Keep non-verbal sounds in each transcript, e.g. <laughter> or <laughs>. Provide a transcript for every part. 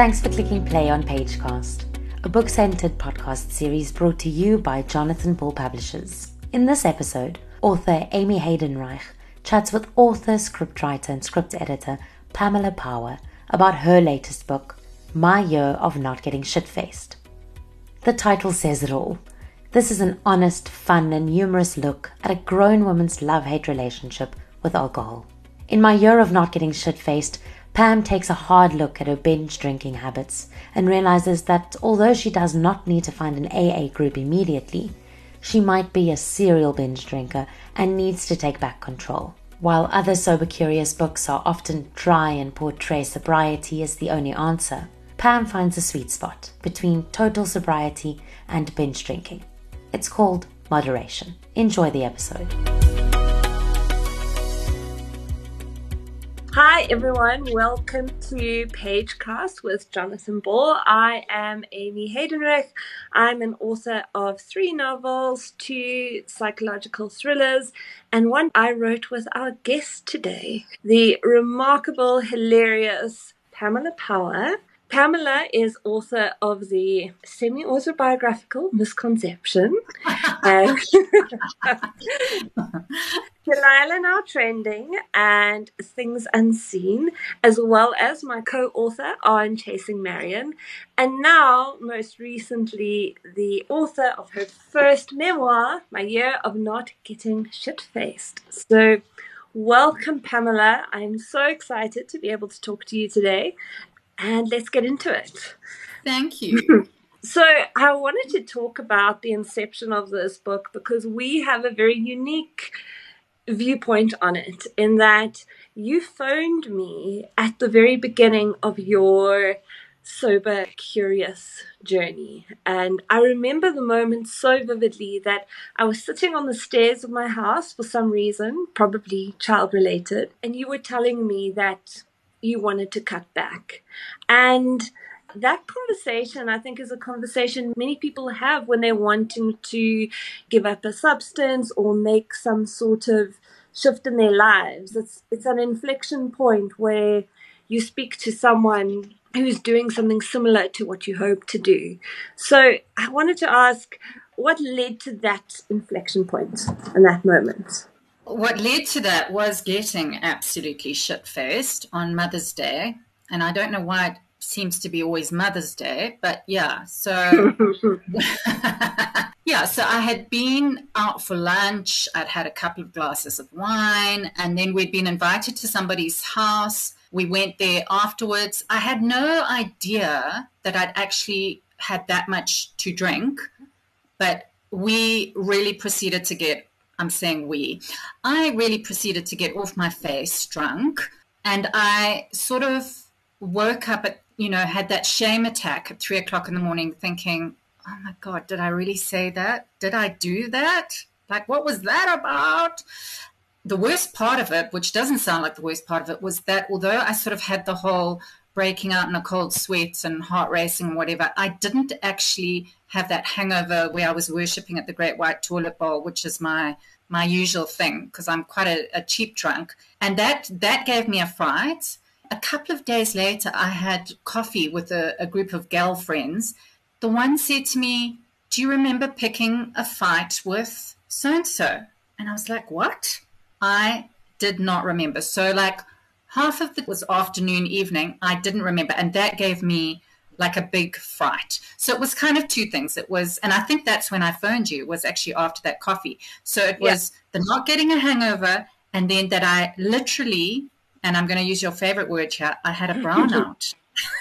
Thanks for clicking play on Pagecast, a book centered podcast series brought to you by Jonathan Ball Publishers. In this episode, author Amy Heydenrych chats with author, scriptwriter, and script editor Pamela Power about her latest book, My Year of Not Getting Shit Faced. The title says it all. This is an honest, fun, and humorous look at a grown woman's love hate relationship with alcohol. In My Year of Not Getting Shit Faced, Pam takes a hard look at her binge drinking habits and realizes that although she does not need to find an AA group immediately, she might be a serial binge drinker and needs to take back control. While other sober curious books are often dry and portray sobriety as the only answer, Pam finds a sweet spot between total sobriety and binge drinking. It's called moderation. Enjoy the episode. Hi everyone, welcome to Pagecast with Jonathan Ball. I am Amy Heydenrych. I'm an author of three novels, two psychological thrillers, and one I wrote with our guest today, the remarkable, hilarious Pamela Power. Pamela is author of the semi autobiographical Ms Conception. uh, <laughs> Delilah Now Trending and Things Unseen, as well as my co author on Chasing Marian, and now, most recently, the author of her first memoir, My Year of Not Getting Shit Faced. So, welcome, Pamela. I'm so excited to be able to talk to you today and let's get into it. Thank you. <laughs> so, I wanted to talk about the inception of this book because we have a very unique viewpoint on it in that you phoned me at the very beginning of your sober curious journey and i remember the moment so vividly that i was sitting on the stairs of my house for some reason probably child related and you were telling me that you wanted to cut back. And that conversation, I think, is a conversation many people have when they're wanting to give up a substance or make some sort of shift in their lives. It's it's an inflection point where you speak to someone who's doing something similar to what you hope to do. So I wanted to ask what led to that inflection point and that moment? What led to that was getting absolutely shit faced on Mother's Day. And I don't know why it seems to be always Mother's Day, but yeah. So, <laughs> <laughs> yeah, so I had been out for lunch. I'd had a couple of glasses of wine, and then we'd been invited to somebody's house. We went there afterwards. I had no idea that I'd actually had that much to drink, but we really proceeded to get I'm saying we, I really proceeded to get off my face drunk. And I sort of woke up at, you know, had that shame attack at three o'clock in the morning thinking, oh my God, did I really say that? Did I do that? Like, what was that about? The worst part of it, which doesn't sound like the worst part of it, was that although I sort of had the whole breaking out in a cold sweat and heart racing and whatever, I didn't actually have that hangover where I was worshipping at the Great White Toilet Bowl, which is my my usual thing because I'm quite a, a, cheap drunk, and that that gave me a fright. A couple of days later, I had coffee with a, a group of gal friends. The one said to me, "Do you remember picking a fight with so and so?" And I was like, "What?" I did not remember. So like half of it was afternoon, evening. I didn't remember, and that gave me like a big fright. So it was kind of two things. It was, and I think that's when I phoned you, was actually after that coffee. So it was yeah. the not getting a hangover, and then that I literally, and I'm going to use your favorite word here, I had a <laughs> brownout.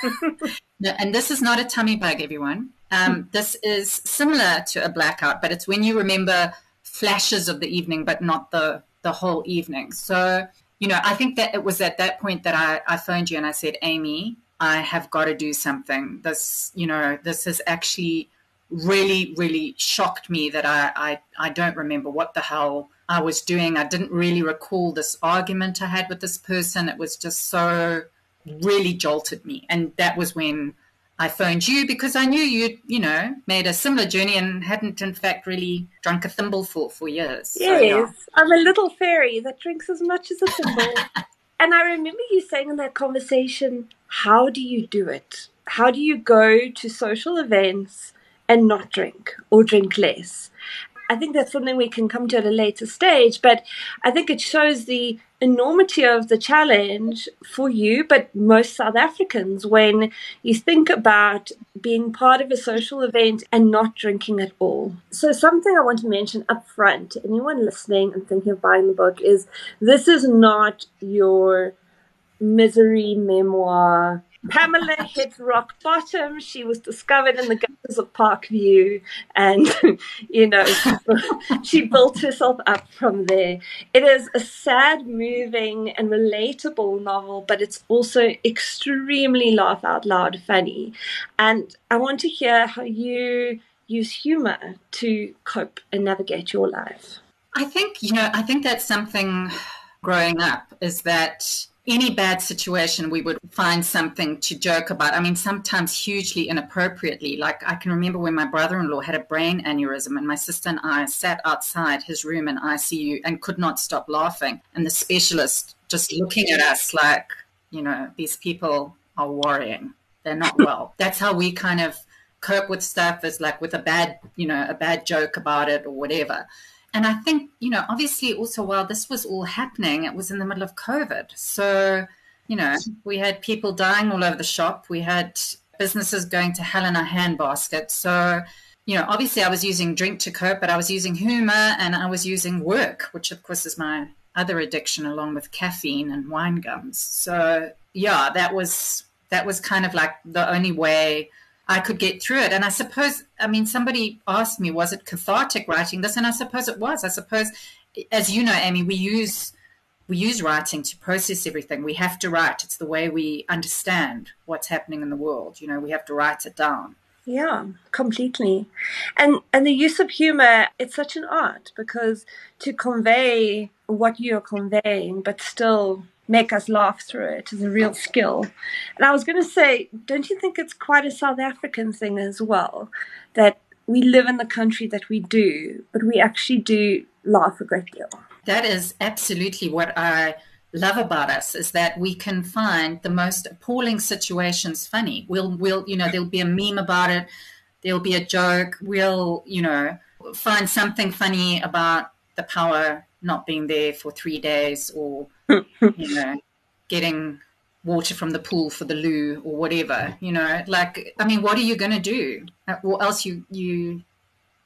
<laughs> no, and this is not a tummy bug, everyone. Um, <laughs> this is similar to a blackout, but it's when you remember flashes of the evening, but not the the whole evening. So, you know, I think that it was at that point that I, I phoned you and I said, Amy, I have got to do something. This, you know, this has actually really, really shocked me that I, I, I don't remember what the hell I was doing. I didn't really recall this argument I had with this person. It was just so really jolted me. And that was when I phoned you because I knew you, you know, made a similar journey and hadn't, in fact, really drunk a thimbleful for years. Yes, so, yeah. I'm a little fairy that drinks as much as a thimble. <laughs> And I remember you saying in that conversation, How do you do it? how do you go to social events and not drink or drink less? I think that's something we can come to at a later stage, but I think it shows the enormity of the challenge for you, but most South Africans, when you think about being part of a social event and not drinking at all. So, something I want to mention up front to anyone listening and thinking of buying the book is this is not your misery memoir Pamela hit rock bottom. She was discovered in the gutters of Parkview, and <laughs> you know she built herself up from there. It is a sad, moving, and relatable novel, but it's also extremely laugh out loud funny. And I want to hear how you use humor to cope and navigate your life. I think you know. I think that's something growing up is that any bad situation, we would find something to joke about. I mean, sometimes hugely inappropriately. Like, I can remember when my brother in law had a brain aneurysm, and my sister and I sat outside his room in ICU and could not stop laughing. And the specialist just looking at us like, you know, these people are worrying. They're not <laughs> well. That's how we kind of cope with stuff, is like with a bad, you know, a bad joke about it or whatever. And I think, you know, obviously also while this was all happening, it was in the middle of COVID. So, you know, we had people dying all over the shop. We had businesses going to hell in a handbasket. So, you know, obviously I was using drink to cope, but I was using humor and I was using work, which of course is my other addiction along with caffeine and wine gums. So yeah, that was that was kind of like the only way I could get through it. And I suppose, I mean, somebody asked me, was it cathartic writing this? And I suppose it was. I suppose, as you know, Amy, we use we use writing to process everything. We have to write. It's the way we understand what's happening in the world. You know, we have to write it down. Yeah, completely. And and the use of humor, it's such an art because to convey what you're conveying, but still make us laugh through it is a real skill. And I was going to say, don't you think it's quite a South African thing as well that we live in the country that we do, but we actually do laugh a great deal? That is absolutely what I love about us is that we can find the most appalling situations funny. We'll we'll you know there'll be a meme about it, there'll be a joke. We'll you know find something funny about the power not being there for three days or you <laughs> know, getting water from the pool for the loo or whatever, you know, like, I mean, what are you going to do? Uh, or else you, you,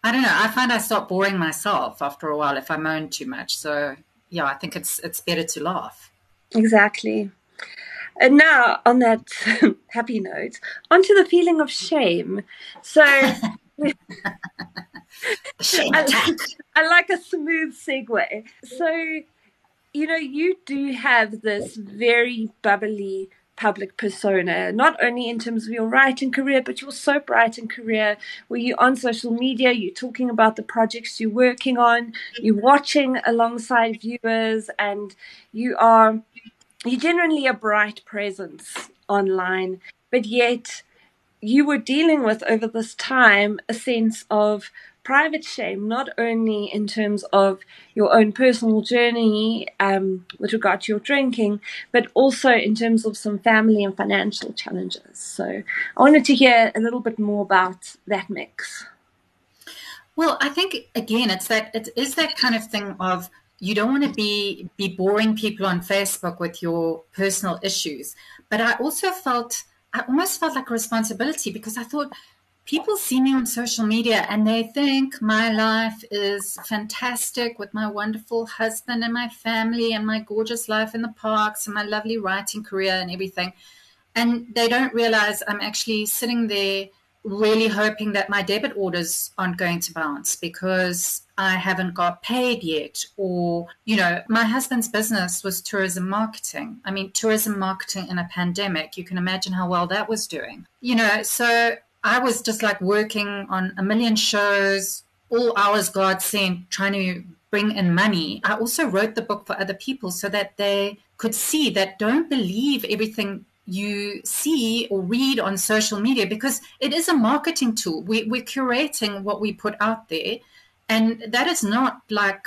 I don't know. I find I start boring myself after a while if I moan too much. So yeah, I think it's, it's better to laugh. Exactly. And now, on that <laughs> happy note, onto the feeling of shame. So, <laughs> I, like, I like a smooth segue. So, you know, you do have this very bubbly public persona, not only in terms of your writing career, but your soap writing career, where you're on social media, you're talking about the projects you're working on, you're watching alongside viewers, and you are you're generally a bright presence online, but yet you were dealing with over this time a sense of private shame, not only in terms of your own personal journey um, with regard to your drinking, but also in terms of some family and financial challenges. So I wanted to hear a little bit more about that mix. Well, I think again, it's that it is that kind of thing of you don't want to be be boring people on Facebook with your personal issues, but I also felt I almost felt like a responsibility because I thought people see me on social media and they think my life is fantastic with my wonderful husband and my family and my gorgeous life in the parks and my lovely writing career and everything. And they don't realize I'm actually sitting there really hoping that my debit orders aren't going to bounce because I haven't got paid yet. Or, you know, my husband's business was tourism marketing. I mean, tourism marketing in a pandemic, you can imagine how well that was doing. You know, so I was just like working on a million shows, all hours God sent, trying to bring in money. I also wrote the book for other people so that they could see that don't believe everything you see or read on social media because it is a marketing tool. We, we're curating what we put out there, and that is not like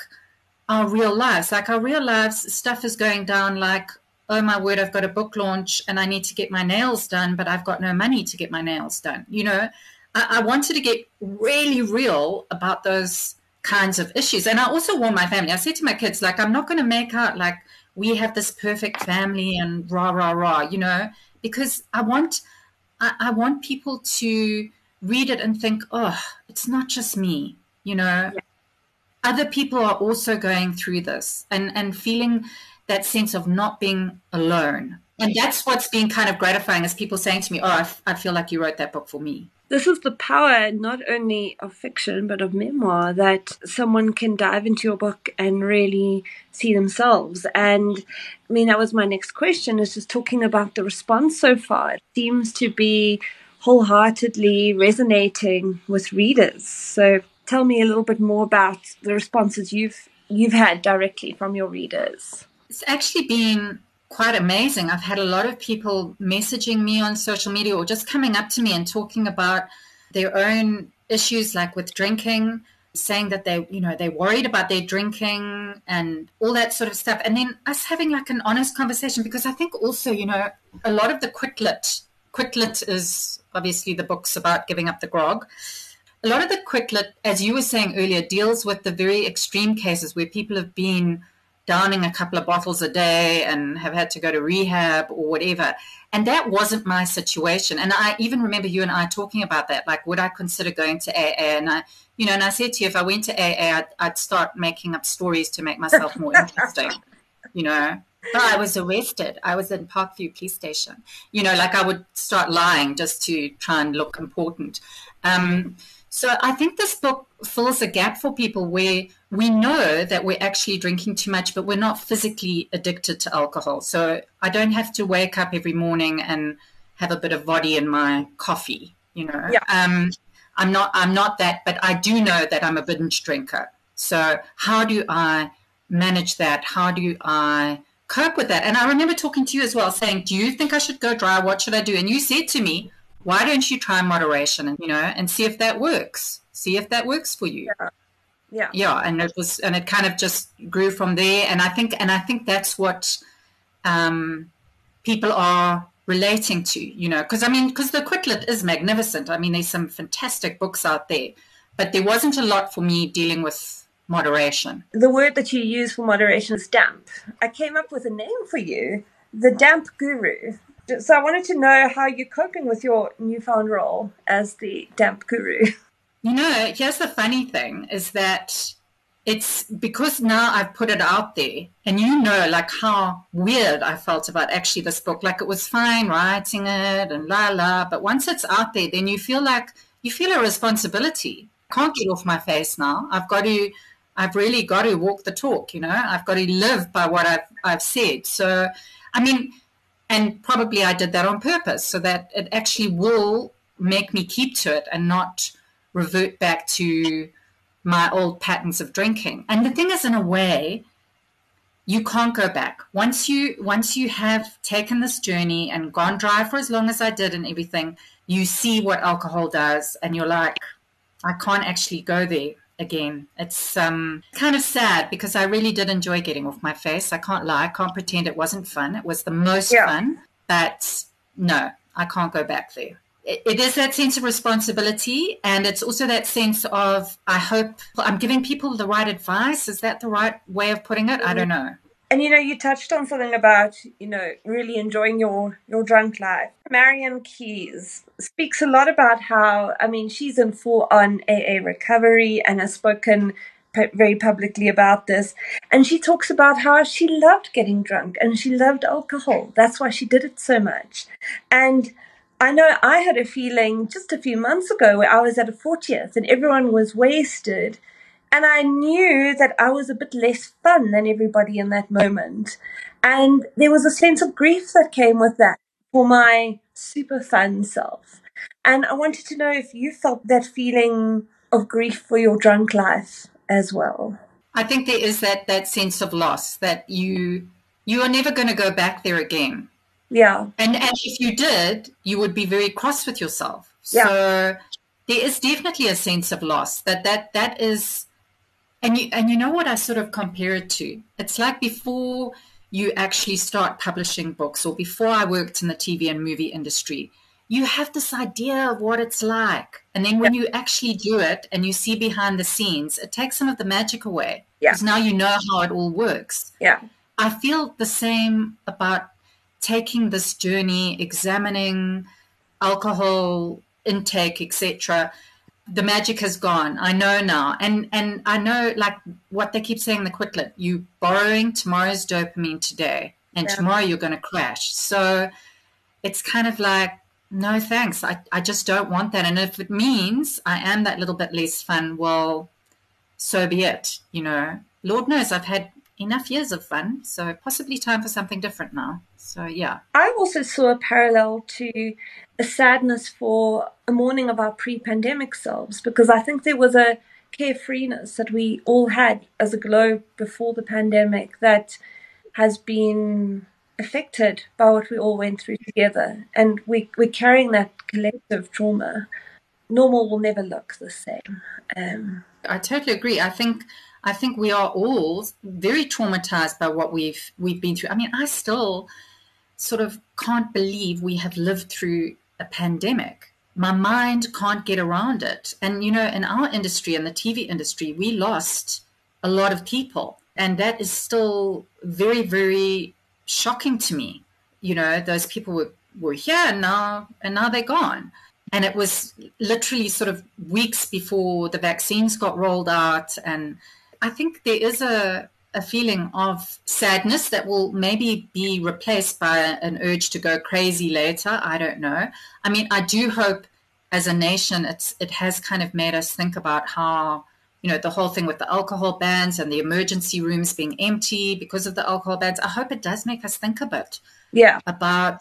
our real lives. Like our real lives, stuff is going down like oh my word, I've got a book launch and I need to get my nails done, but I've got no money to get my nails done. You know, I, I wanted to get really real about those kinds of issues. And I also warned my family, I said to my kids, like, I'm not going to make out like we have this perfect family and rah, rah, rah, you know, because I want, I, I want people to read it and think, oh, it's not just me, you know. Yeah. Other people are also going through this and, and feeling that sense of not being alone. And that's what's been kind of gratifying is people saying to me, Oh, I, f- I feel like you wrote that book for me. This is the power not only of fiction but of memoir that someone can dive into your book and really see themselves. And I mean, that was my next question is just talking about the response so far. It seems to be wholeheartedly resonating with readers. So tell me a little bit more about the responses you've you've had directly from your readers. It's actually been quite amazing. I've had a lot of people messaging me on social media or just coming up to me and talking about their own issues, like with drinking, saying that they, you know, they're worried about their drinking and all that sort of stuff. And then us having like an honest conversation because I think also, you know, a lot of the quit lit is obviously the books about giving up the grog. A lot of the quit lit, as you were saying earlier, deals with the very extreme cases where people have been downing a couple of bottles a day and have had to go to rehab or whatever. And that wasn't my situation. And I even remember you and I talking about that. Like, would I consider going to AA? And I, you know, and I said to you, if I went to AA, I'd, I'd start making up stories to make myself more <laughs> interesting, you know. But I was arrested. I was in Parkview Police Station. You know, like I would start lying just to try and look important. Um, so I think this book fills a gap for people where we know that we're actually drinking too much, but we're not physically addicted to alcohol. So I don't have to wake up every morning and have a bit of vodka in my coffee. You know, yeah. um, I'm not. I'm not that, but I do know that I'm a binge drinker. So how do I manage that? How do I cope with that? And I remember talking to you as well, saying, "Do you think I should go dry? What should I do?" And you said to me, why don't you try moderation and you know and see if that works. See if that works for you. Yeah. Yeah. Yeah and it was and it kind of just grew from there. And i think and i think that's what um, people are relating to you know because i mean because the quit lit is magnificent. I mean there's some fantastic books out there but there wasn't a lot for me dealing with moderation. The word that you use for moderation is damp. I came up with a name for you the damp guru so I wanted to know how you're coping with your newfound role as the damp guru. You know, here's the funny thing is that it's because now I've put it out there and you know like how weird I felt about actually this book. Like it was fine writing it and la la, but once it's out there, then you feel like you feel a responsibility. I can't get off my face now. I've got to I've really got to walk the talk, you know. I've got to live by what I've I've said. So I mean and probably I did that on purpose so that it actually will make me keep to it and not revert back to my old patterns of drinking. And the thing is, in a way, you can't go back once you once you have taken this journey and gone dry for as long as I did and everything. You see what alcohol does, and you're like, I can't actually go there again. It's um, kind of sad because I really did enjoy getting off my face. I can't lie. I can't pretend it wasn't fun. It was the most yeah. fun. But no, I can't go back there. It, it is that sense of responsibility. And it's also that sense of, I hope I'm giving people the right advice. Is that the right way of putting it? I don't know. And you know, you touched on something about, you know, really enjoying your your drunk life. Marian Keyes speaks a lot about how, I mean, she's in full on AA recovery and has spoken very publicly about this. And she talks about how she loved getting drunk and she loved alcohol. That's why she did it so much. And I know I had a feeling just a few months ago where I was at a 40th and everyone was wasted and I knew that I was a bit less fun than everybody in that moment. And there was a sense of grief that came with that for my super fun self. And I wanted to know if you felt that feeling of grief for your drunk life as well. I think there is that that sense of loss that you you are never going to go back there again. Yeah. And and if you did, you would be very cross with yourself. Yeah. So there is definitely a sense of loss that that that is and you and you know what I sort of compare it to? It's like before you actually start publishing books, or before I worked in the TV and movie industry, you have this idea of what it's like. And then when yeah. you actually do it and you see behind the scenes, it takes some of the magic away. Because yeah. now you know how it all works. Yeah. I feel the same about taking this journey, examining alcohol intake, etc the magic has gone. I know now, and and I know like what they keep saying the quit lit. You borrowing tomorrow's dopamine today, and yeah. tomorrow you're going to crash. So it's kind of like no thanks. I I just don't want that. And if it means I am that little bit less fun, well, so be it. You know, Lord knows I've had enough years of fun, so possibly time for something different now. So yeah, I also saw a parallel to a sadness for a mourning of our pre-pandemic selves because I think there was a carefreeness that we all had as a globe before the pandemic that has been affected by what we all went through together, and we we're carrying that collective trauma. Normal will never look the same. Um, I totally agree. I think I think we are all very traumatized by what we've we've been through. I mean, I still sort of can't believe we have lived through a pandemic. My mind can't get around it. And, you know, in our industry, in the TV industry, we lost a lot of people. And that is still very, very shocking to me. You know, those people were, were here and now, and now they're gone. And it was literally sort of weeks before the vaccines got rolled out. And I think there is a, a feeling of sadness that will maybe be replaced by an urge to go crazy later. I don't know. I mean, I do hope as a nation, it's it has kind of made us think about how you know the whole thing with the alcohol bans and the emergency rooms being empty because of the alcohol bans. I hope it does make us think a bit, yeah, about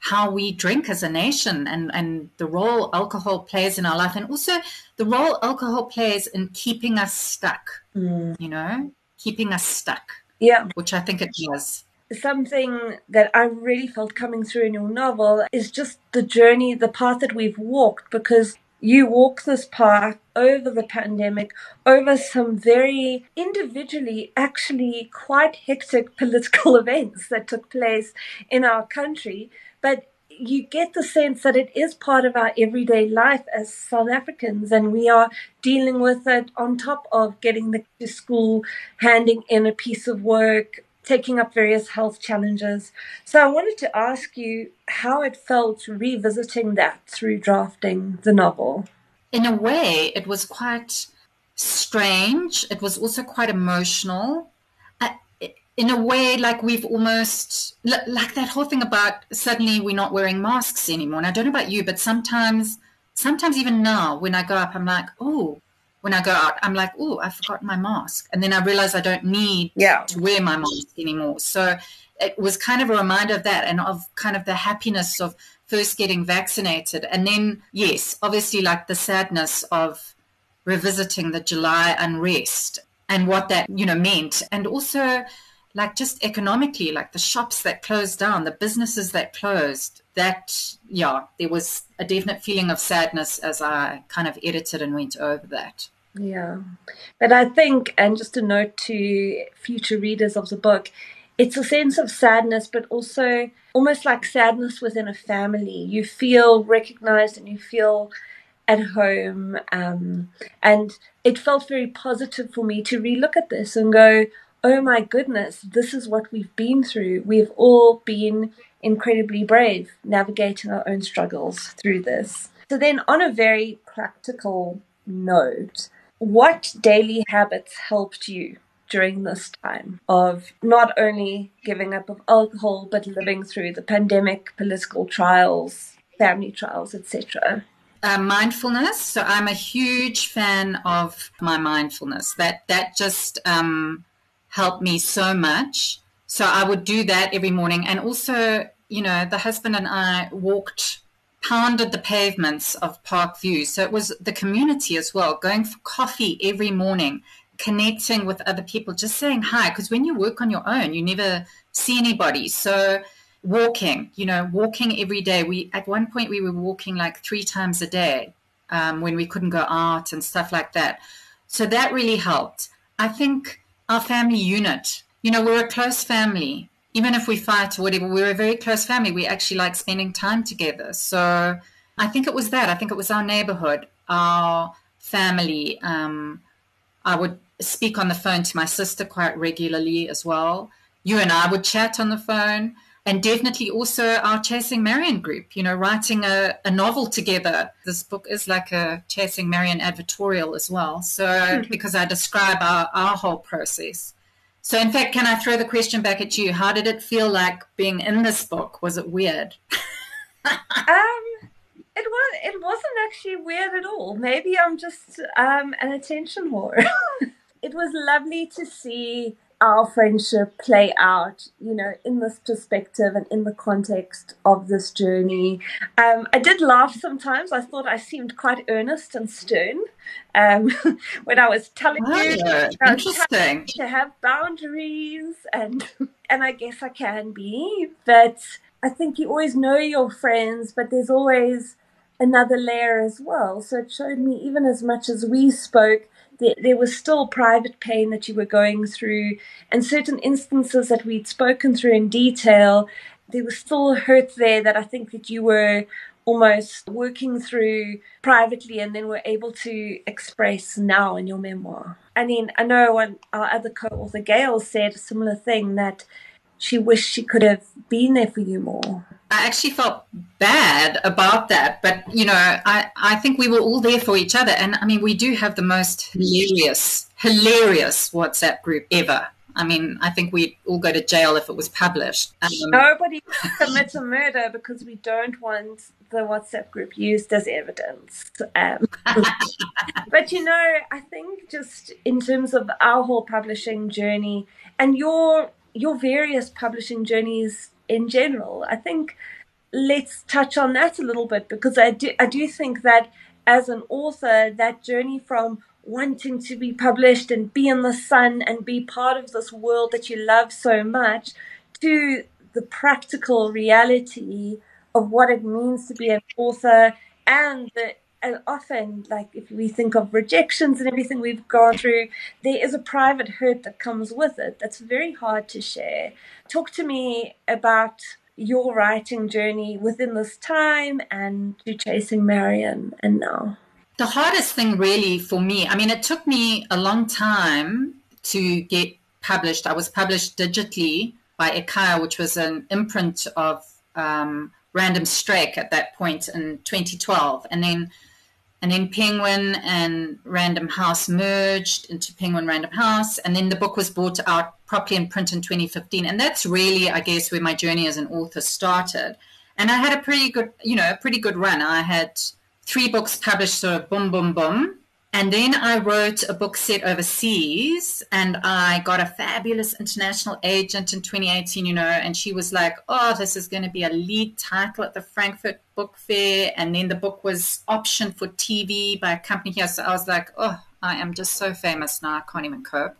how we drink as a nation and, and the role alcohol plays in our life and also the role alcohol plays in keeping us stuck mm. you know keeping us stuck. Yeah. Which I think it does. Something that I really felt coming through in your novel is just the journey, the path that we've walked, because you walk this path over the pandemic, over some very individually, actually quite hectic <laughs> political events that took place in our country. But you get the sense that it is part of our everyday life as South Africans, and we are dealing with it on top of getting the to school, handing in a piece of work, taking up various health challenges. So I wanted to ask you how it felt revisiting that through drafting the novel. In a way, it was quite strange. It was also quite emotional in a way like we've almost like that whole thing about suddenly we're not wearing masks anymore. And i don't know about you but sometimes sometimes even now when i go up i'm like oh when i go out i'm like oh i forgot my mask. And then i realize i don't need yeah. to wear my mask anymore. So it was kind of a reminder of that and of kind of the happiness of first getting vaccinated. And then yes obviously like the sadness of revisiting the july unrest and what that you know meant. And also like just economically, like the shops that closed down, the businesses that closed, that, yeah, there was a definite feeling of sadness as I kind of edited and went over that. Yeah. But I think, and just a note to future readers of the book, it's a sense of sadness, but also almost like sadness within a family. You feel recognized and you feel at home. Um, and it felt very positive for me to relook at this and go, oh my goodness, this is what we've been through. We've all been incredibly brave navigating our own struggles through this. So, then on a very practical note, what daily habits helped you during this time of not only giving up of alcohol but living through the pandemic, political trials, family trials, etc.? Uh, mindfulness. So I'm a huge fan of my mindfulness. That that just um, helped me so much. So I would do that every morning. And also, you know, the husband and I walked, pounded the pavements of Parkview. So it was the community as well, going for coffee every morning, connecting with other people, just saying hi. Because when you work on your own, you never see anybody. So walking, you know, walking every day. We at one point we were walking like three times a day um, when we couldn't go out and stuff like that. So that really helped. I think our family unit. You know, we're a close family. even if we fight or whatever, we're a very close family. We actually like spending time together. So I think it was that. I think it was our neighborhood, our family. Um, I would speak on the phone to my sister quite regularly as well. You and I would chat on the phone. And definitely also our Chasing Marian group, you know, writing a, a novel together. This book is like a Chasing Marian advertorial as well. So, because I describe our, our whole process. So, in fact, can I throw the question back at you? How did it feel like being in this book? Was it weird? <laughs> um, it was. It wasn't actually weird at all. Maybe I'm just um, an attention whore. <laughs> it was lovely to see our friendship play out, you know, in this perspective and in the context of this journey. Um, I did laugh sometimes. I thought I seemed quite earnest and stern um, <laughs> when I was telling oh, you interesting. to have boundaries, and <laughs> and I guess I can be, but I think you always know your friends, but there's always another layer as well. So it showed me even as much as we spoke there, was still private pain that you were going through, and certain instances that we'd spoken through in detail, there was still hurt there that I think that you were almost working through privately and then were able to express now in your memoir. I mean, I know when our other co author Gail said a similar thing that she wished she could have been there for you more. I actually felt bad about that, but you know, I, I think we were all there for each other. And I mean, we do have the most hilarious, hilarious WhatsApp group ever. I mean, I think we'd all go to jail if it was published. Um, Nobody <laughs> commits a murder because we don't want the WhatsApp group used as evidence. Um, <laughs> but you know, I think just in terms of our whole publishing journey and your your various publishing journeys in general. I think let's touch on that a little bit because I do I do think that as an author, that journey from wanting to be published and be in the sun and be part of this world that you love so much to the practical reality of what it means to be an author and the and often, like if we think of rejections and everything we've gone through, there is a private hurt that comes with it that's very hard to share. Talk to me about your writing journey within this time and to chasing Marian and now. The hardest thing, really, for me, I mean, it took me a long time to get published. I was published digitally by Ekaya, which was an imprint of um, Random Struik at that point in 2012. And then and then Penguin and Random House merged into Penguin Random House, and then the book was brought out properly in print in 2015. And that's really, I guess, where my journey as an author started. And I had a pretty good, you know, a pretty good run. I had three books published, sort of boom, boom, boom. And then I wrote a book set overseas, and I got a fabulous international agent in 2018, you know, and she was like, Oh, this is going to be a lead title at the Frankfurt Book Fair. And then the book was optioned for TV by a company here. So I was like, Oh, I am just so famous now, I can't even cope.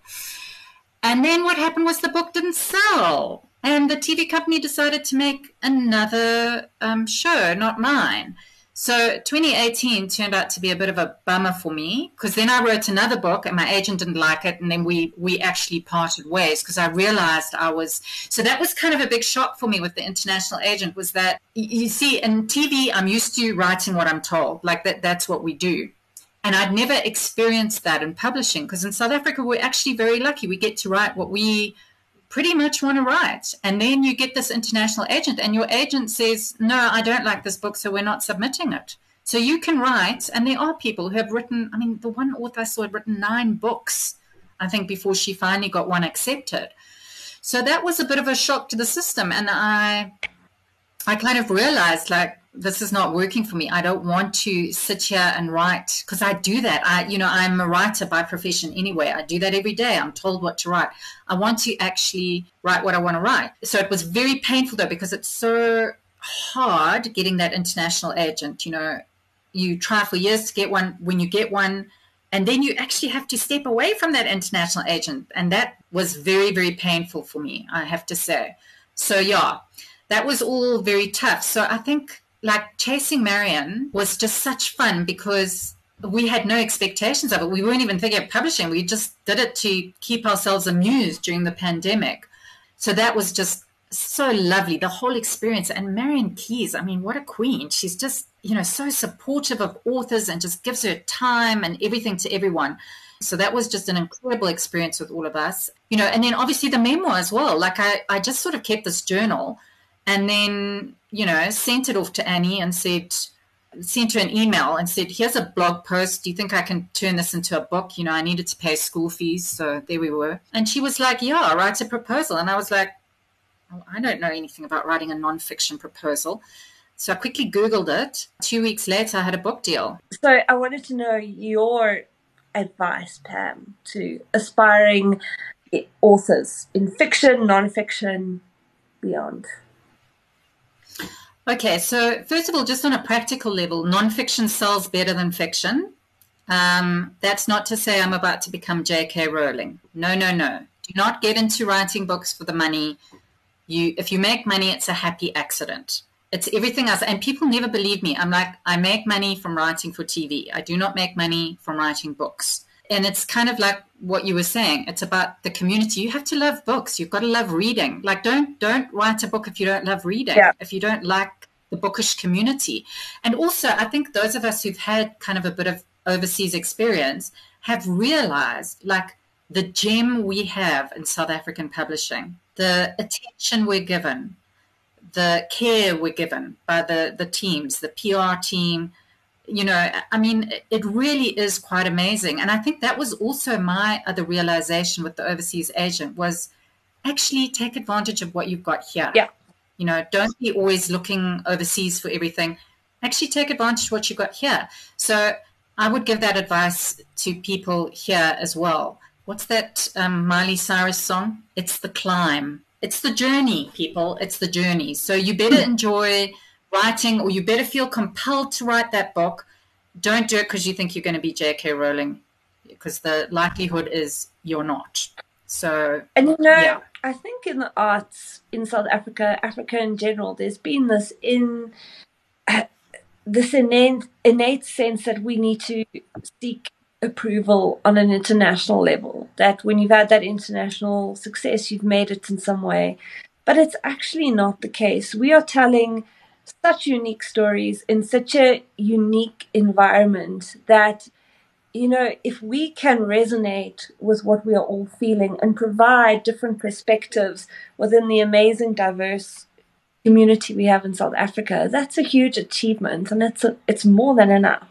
And then what happened was the book didn't sell, and the TV company decided to make another um, show, not mine. So 2018 turned out to be a bit of a bummer for me because then I wrote another book and my agent didn't like it and then we we actually parted ways because I realized I was so that was kind of a big shock for me with the international agent was that you see in TV I'm used to writing what I'm told like that that's what we do. And I'd never experienced that in publishing because in South Africa we're actually very lucky we get to write what we pretty much want to write. And then you get this international agent, and your agent says, No, I don't like this book, so we're not submitting it. So you can write, and there are people who have written, I mean, the one author I saw had written nine books, I think, before she finally got one accepted. So that was a bit of a shock to the system. And I I kind of realized like this is not working for me. I don't want to sit here and write because I do that. I, you know, I'm a writer by profession anyway. I do that every day. I'm told what to write. I want to actually write what I want to write. So it was very painful though because it's so hard getting that international agent. You know, you try for years to get one. When you get one, and then you actually have to step away from that international agent, and that was very, very painful for me. I have to say. So yeah, that was all very tough. So I think like chasing Marian was just such fun because we had no expectations of it. We weren't even thinking of publishing. We just did it to keep ourselves amused during the pandemic. So that was just so lovely, the whole experience. And Marian Keyes, I mean, what a queen. She's just, you know, so supportive of authors and just gives her time and everything to everyone. So that was just an incredible experience with all of us. You know, and then obviously the memoir as well. Like I, I just sort of kept this journal and then, you know, sent it off to Annie and said, sent her an email and said, Here's a blog post. Do you think I can turn this into a book? You know, I needed to pay school fees. So there we were. And she was like, Yeah, write a proposal. And I was like, oh, I don't know anything about writing a nonfiction proposal. So I quickly Googled it. Two weeks later, I had a book deal. So I wanted to know your advice, Pam, to aspiring authors in fiction, nonfiction, beyond. Okay, so first of all, just on a practical level, nonfiction sells better than fiction. Um, that's not to say I'm about to become J.K. Rowling. No, no, no. Do not get into writing books for the money. You, if you make money, it's a happy accident. It's everything else. And people never believe me. I'm like, I make money from writing for TV. I do not make money from writing books. And it's kind of like what you were saying. It's about the community. You have to love books. You've got to love reading. Like don't don't write a book if you don't love reading. Yeah. If you don't like the bookish community. And also, I think those of us who've had kind of a bit of overseas experience have realized like the gem we have in South African publishing, the attention we're given, the care we're given by the, the teams, the PR team. You know, I mean, it really is quite amazing. And I think that was also my other realization with the overseas agent was actually take advantage of what you've got here. Yeah. You know, don't be always looking overseas for everything. Actually, take advantage of what you've got here. So I would give that advice to people here as well. What's that um, Miley Cyrus song? It's the climb. It's the journey, people. It's the journey. So you better hmm. enjoy writing, or you better feel compelled to write that book. Don't do it because you think you're going to be J.K. Rowling, because the likelihood is you're not. So, and you know, yeah. I think in the arts in South Africa, Africa in general, there's been this in uh, this innate, innate sense that we need to seek approval on an international level. That when you've had that international success, you've made it in some way. But it's actually not the case. We are telling such unique stories in such a unique environment that you know, if we can resonate with what we are all feeling and provide different perspectives within the amazing, diverse community we have in South Africa, that's a huge achievement, and it's a, it's more than enough.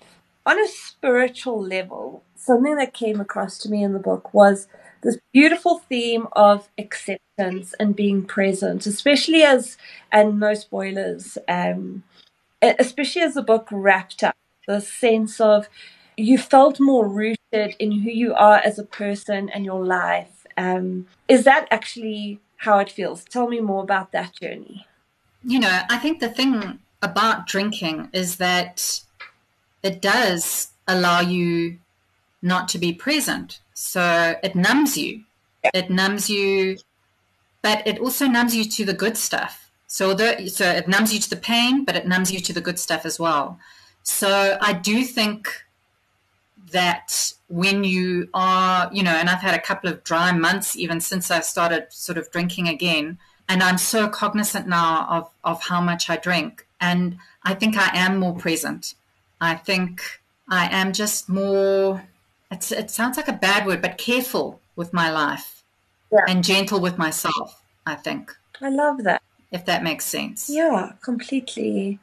On a spiritual level, something that came across to me in the book was this beautiful theme of acceptance and being present, especially as and no spoilers, um, especially as the book wrapped up, the sense of you felt more rooted in who you are as a person and your life. Um, is that actually how it feels? Tell me more about that journey. You know, I think the thing about drinking is that it does allow you not to be present. So it numbs you. It numbs you, but it also numbs you to the good stuff. So the, so it numbs you to the pain, but it numbs you to the good stuff as well. So I do think that when you are, you know, and I've had a couple of dry months even since I started sort of drinking again, and I'm so cognizant now of, of how much I drink. And I think I am more present. I think I am just more, it sounds like a bad word, but careful with my life yeah. and gentle with myself, I think. I love that. If that makes sense. Yeah, completely.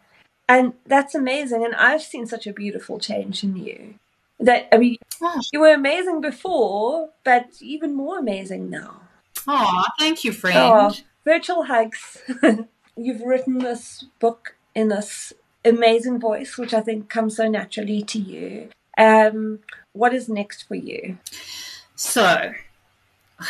And that's amazing. And I've seen such a beautiful change in you. That I mean, oh. you were amazing before, but even more amazing now. Oh, thank you, friend. Oh, virtual hugs. <laughs> You've written this book in this amazing voice, which I think comes so naturally to you. Um, what is next for you? So,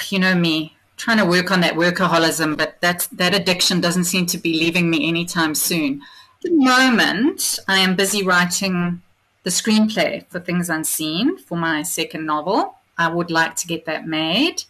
you know me, trying to work on that workaholism, but that that addiction doesn't seem to be leaving me anytime soon. At the moment, I am busy writing the screenplay for Things Unseen for my second novel. I would like to get that made.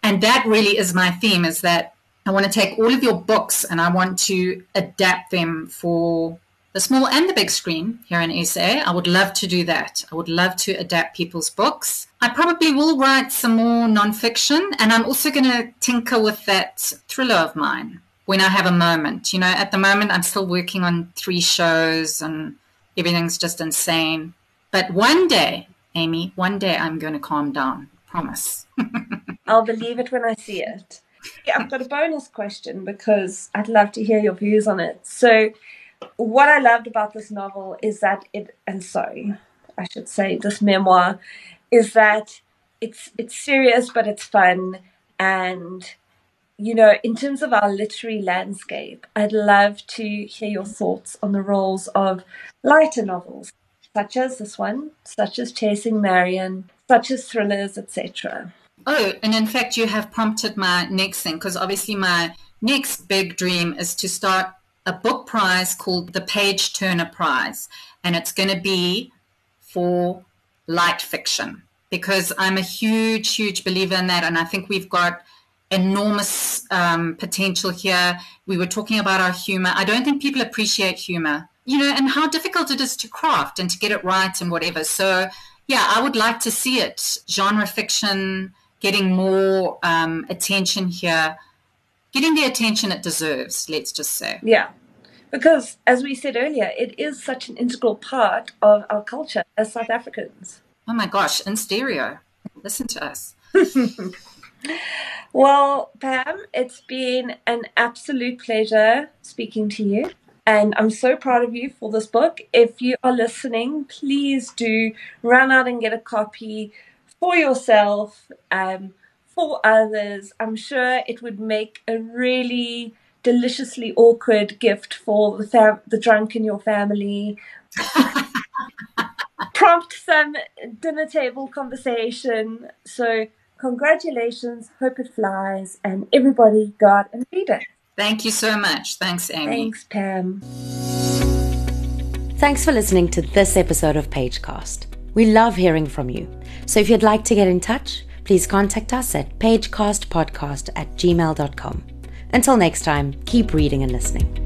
And that really is my theme is that I want to take all of your books and I want to adapt them for the small and the big screen here in SA. I would love to do that. I would love to adapt people's books. I probably will write some more nonfiction and I'm also going to tinker with that thriller of mine. when I have a moment. You know, at the moment, I'm still working on three shows and everything's just insane. But one day, Amy, one day I'm going to calm down. Promise. <laughs> I'll believe it when I see it. Yeah, I've got a bonus question because I'd love to hear your views on it. So, what I loved about this novel is that it, and sorry, I should say this memoir, is that it's it's serious but it's fun and you know, in terms of our literary landscape, I'd love to hear your thoughts on the roles of lighter novels, such as this one, such as Chasing Marian, such as thrillers, etc. Oh, and in fact, you have prompted my next thing because obviously my next big dream is to start a book prize called the Page Turner Prize, and it's going to be for light fiction because I'm a huge, huge believer in that, and I think we've got enormous um, potential here. We were talking about our humor. I don't think people appreciate humor, you know, and how difficult it is to craft and to get it right and whatever. So, yeah, I would like to see it. Genre fiction getting more um, attention here, getting the attention it deserves, let's just say. Yeah. Because, as we said earlier, it is such an integral part of our culture as South Africans. Oh my gosh, in stereo. Listen to us. <laughs> Well, Pam, it's been an absolute pleasure speaking to you. And I'm so proud of you for this book. If you are listening, please do run out and get a copy for yourself, um, for others. I'm sure it would make a really deliciously awkward gift for the fam- the drunk in your family. <laughs> Prompt some dinner table conversation. So Congratulations, hope it flies, and everybody got and read it. Thank you so much. Thanks, Amy. Thanks, Pam. Thanks for listening to this episode of Pagecast. We love hearing from you. So if you'd like to get in touch, please contact us at pagecastpodcast at gmail.com. Until next time, keep reading and listening.